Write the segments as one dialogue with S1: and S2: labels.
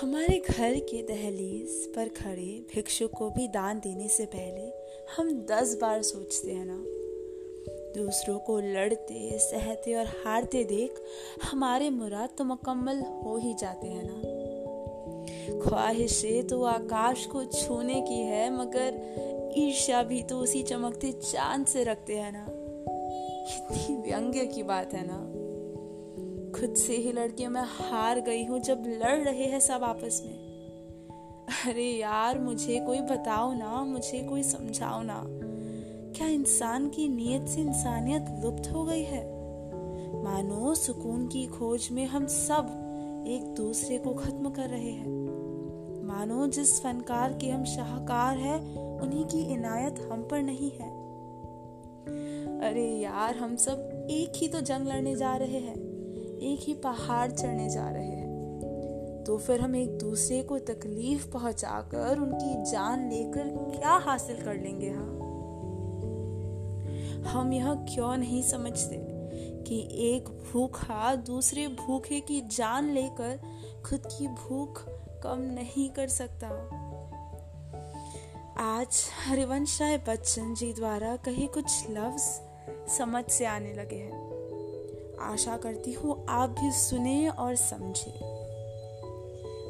S1: हमारे घर के दहलीज पर खड़े भिक्षु को भी दान देने से पहले हम दस बार सोचते हैं ना। दूसरों को लड़ते, सहते और हारते देख हमारे मुराद तो मुकम्मल हो ही जाते हैं ना। ख्वाहिशें तो आकाश को छूने की है, मगर ईर्ष्या भी तो उसी चमकते चाँद से रखते हैं ना। कितनी व्यंग्य की बात है ना। खुद से ही लड़के मैं हार गई हूँ, जब लड़ रहे हैं सब आपस में। अरे यार, मुझे कोई बताओ ना, मुझे कोई समझाओ ना। क्या इंसान की नीयत से इंसानियत लुप्त हो गई है? मानो सुकून की खोज में हम सब एक दूसरे को खत्म कर रहे हैं। मानो जिस फनकार के हम शाहकार हैं, उन्हीं की इनायत हम पर नहीं है। अरे यार, हम सब एक ही तो जंग लड़ने जा रहे हैं। एक ही पहाड़ चढ़ने जा रहे हैं। तो फिर हम एक दूसरे को तकलीफ़ पहुंचाकर उनकी जान लेकर क्या हासिल कर लेंगे हाँ? हम यह क्यों नहीं समझते कि एक भूखा दूसरे भूखे की जान लेकर खुद की भूख कम नहीं कर सकता? आज हरिवंश राय बच्चन जी द्वारा कहे कुछ लफ्ज समझ से आने लगे हैं। आशा करती हूँ आप भी सुने और समझे।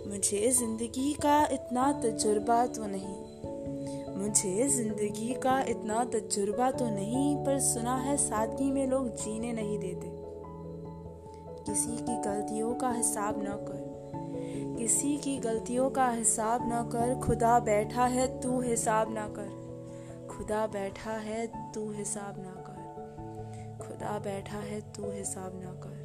S1: मुझे ज़िंदगी का इतना तजुर्बा तो नहीं। मुझे ज़िंदगी का इतना तजुर्बा तो नहीं, पर सुना है सादगी में लोग जीने नहीं देते। किसी की गलतियों का हिसाब न कर, किसी की गलतियों का हिसाब न कर, खुदा बैठा है तू हिसाब ना कर, खुदा बैठा है तू हिसाब ना कर। खुदा बैठा है तू हिसाब ना कर।